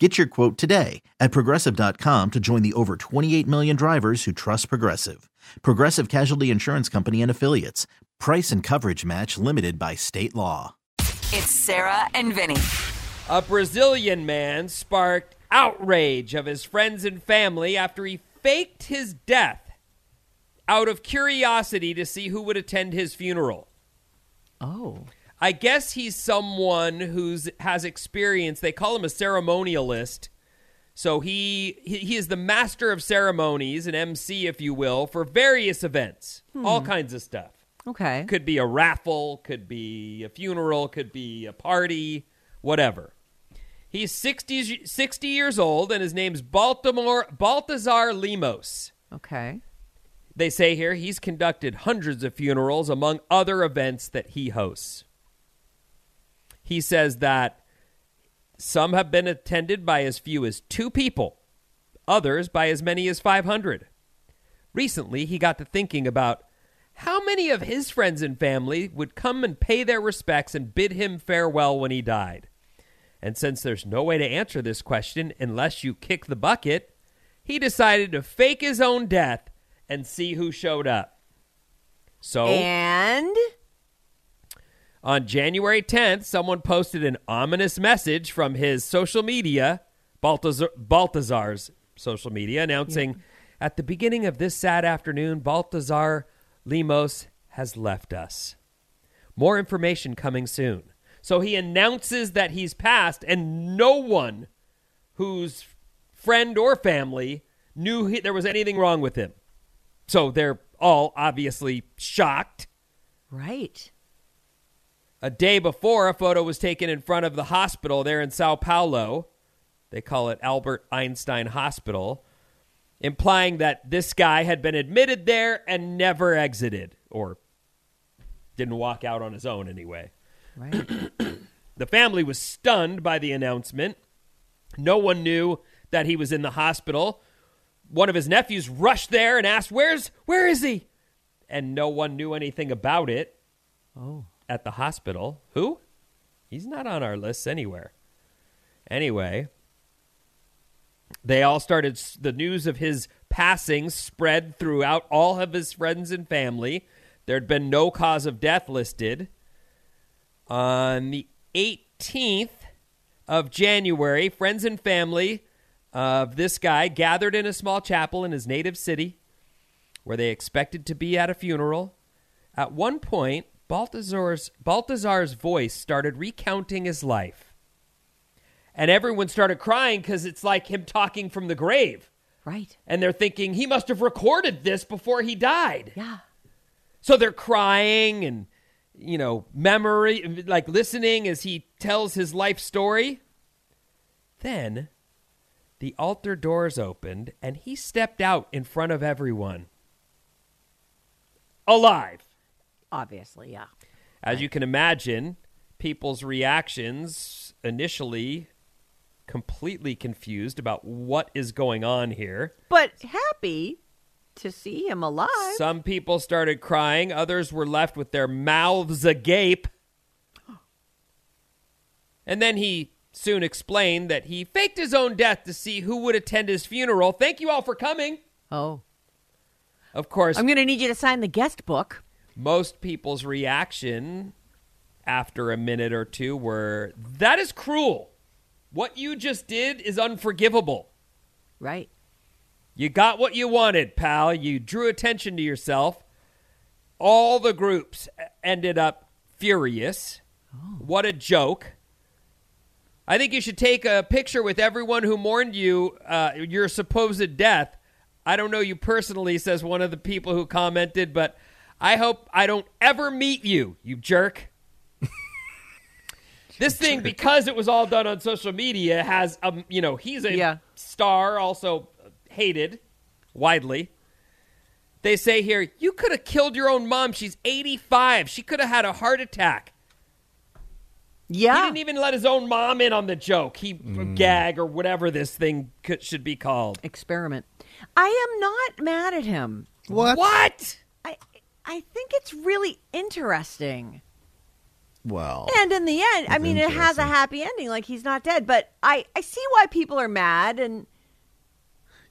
Get your quote today at progressive.com to join the over 28 million drivers who trust Progressive. Progressive Casualty Insurance Company and Affiliates. Price and coverage match limited by state law. It's Sarah and Vinny. A Brazilian man sparked outrage of his friends and family after he faked his death out of curiosity to see who would attend his funeral. Oh. I guess he's someone who's has experience. They call him a ceremonialist. So he, he he is the master of ceremonies, an MC, if you will, for various events, hmm. all kinds of stuff. Okay. Could be a raffle, could be a funeral, could be a party, whatever. He's 60, 60 years old, and his name's Baltimore Baltazar Lemos. Okay. They say here he's conducted hundreds of funerals among other events that he hosts. He says that some have been attended by as few as two people, others by as many as 500. Recently, he got to thinking about how many of his friends and family would come and pay their respects and bid him farewell when he died. And since there's no way to answer this question unless you kick the bucket, he decided to fake his own death and see who showed up. So, And on January 10th, someone posted an ominous message from his social media, Baltazar, Baltazar's social media, announcing at the beginning of this sad afternoon, Baltazar Lemos has left us. More information coming soon. So he announces that he's passed, and no one whose friend or family knew he, there was anything wrong with him. So they're all obviously shocked. right. A day before, a photo was taken in front of the hospital there in Sao Paulo. They call it Albert Einstein Hospital, implying that this guy had been admitted there and never exited, or didn't walk out on his own anyway. Right. The family was stunned by the announcement. No one knew that he was in the hospital. One of his nephews rushed there and asked, "Where's where is he?" And no one knew anything about it oh. At the hospital. Who? He's not on our lists anywhere. Anyway, they all started the news of his passing spread throughout all of his friends and family. There'd been no cause of death listed. On the 18th of January, friends and family of this guy gathered in a small chapel in his native city where they expected to be at a funeral. At one point, Baltazar's, Baltazar's voice started recounting his life. And everyone started crying because it's like him talking from the grave. Right. And they're thinking he must have recorded this before he died. Yeah. So they're crying and, you know, memory, like listening as he tells his life story. Then the altar doors opened and he stepped out in front of everyone. Alive. Obviously, yeah. As you can imagine, people's reactions initially completely confused about what is going on here. But happy to see him alive. Some people started crying, others were left with their mouths agape. And then he soon explained that he faked his own death to see who would attend his funeral. Thank you all for coming. oh. Of course, I'm going to need you to sign the guest book. Most people's reaction after a minute or two were that is cruel. What you just did is unforgivable. Right. You got what you wanted, pal. You drew attention to yourself. All the groups ended up furious. What a joke. I think you should take a picture with everyone who mourned you, uh, your supposed death. I don't know you personally, says one of the people who commented, but I hope I don't ever meet you, you jerk. this thing, because it was all done on social media, has um, you know, he's a Yeah. star, also hated widely. They say here, you could have killed your own mom. She's 85. She could have had a heart attack. Yeah. He didn't even let his own mom in on the joke. He gag or whatever this thing could, should be called. Experiment. I am not mad at him. What? What? I I think it's really interesting. Well, And in the end, I mean, it has a happy ending. Like he's not dead, but I I see why people are mad, and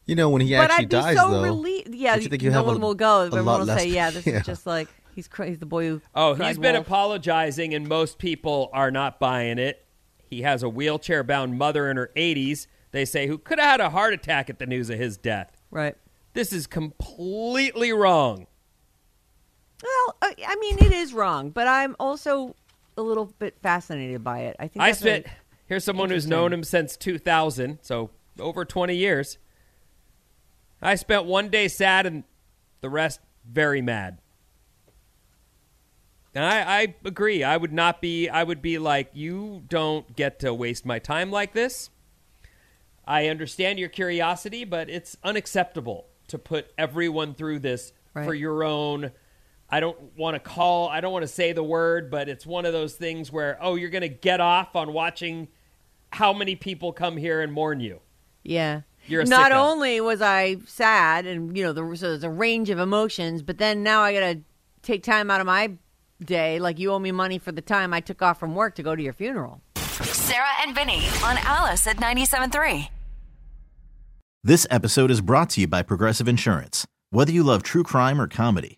you know when he but actually I'd be dies, so though. relieved. Yeah, you think you no have a- one will go. a Everyone lot will say, "Yeah, this yeah. is just like he's cra- he's the boy who." Oh, cried he's been wolf. apologizing, and most people are not buying it. He has a wheelchair bound mother in her 80s, they say, who could have had a heart attack at the news of his death. right. This is completely wrong. Well, I mean, it is wrong, but I'm also a little bit fascinated by it. I think I spent, here's someone who's known him since 2000, so over 20 years. I spent one day sad and the rest very mad. And I, I agree. I would not be, I would be like, you don't get to waste my time like this. I understand your curiosity, but it's unacceptable to put everyone through this for your own. I don't want to call, I don't want to say the word, but it's one of those things where, oh, you're going to get off on watching how many people come here and mourn you. Yeah. You're a Not sicko. only was I sad, and you know, the, so there's a range of emotions, but then now I gotta take time out of my day. Like you owe me money for the time I took off from work to go to your funeral. Sarah and Vinny on Alice at 97.3. This episode is brought to you by Progressive Insurance. Whether you love true crime or comedy,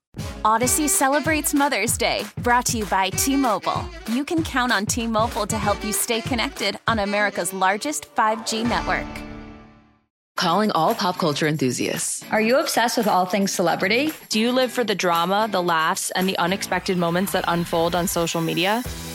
Odyssey celebrates Mother's Day, brought to you by T Mobile. You can count on T Mobile to help you stay connected on America's largest 5G network. Calling all pop culture enthusiasts. Are you obsessed with all things celebrity? Do you live for the drama, the laughs, and the unexpected moments that unfold on social media?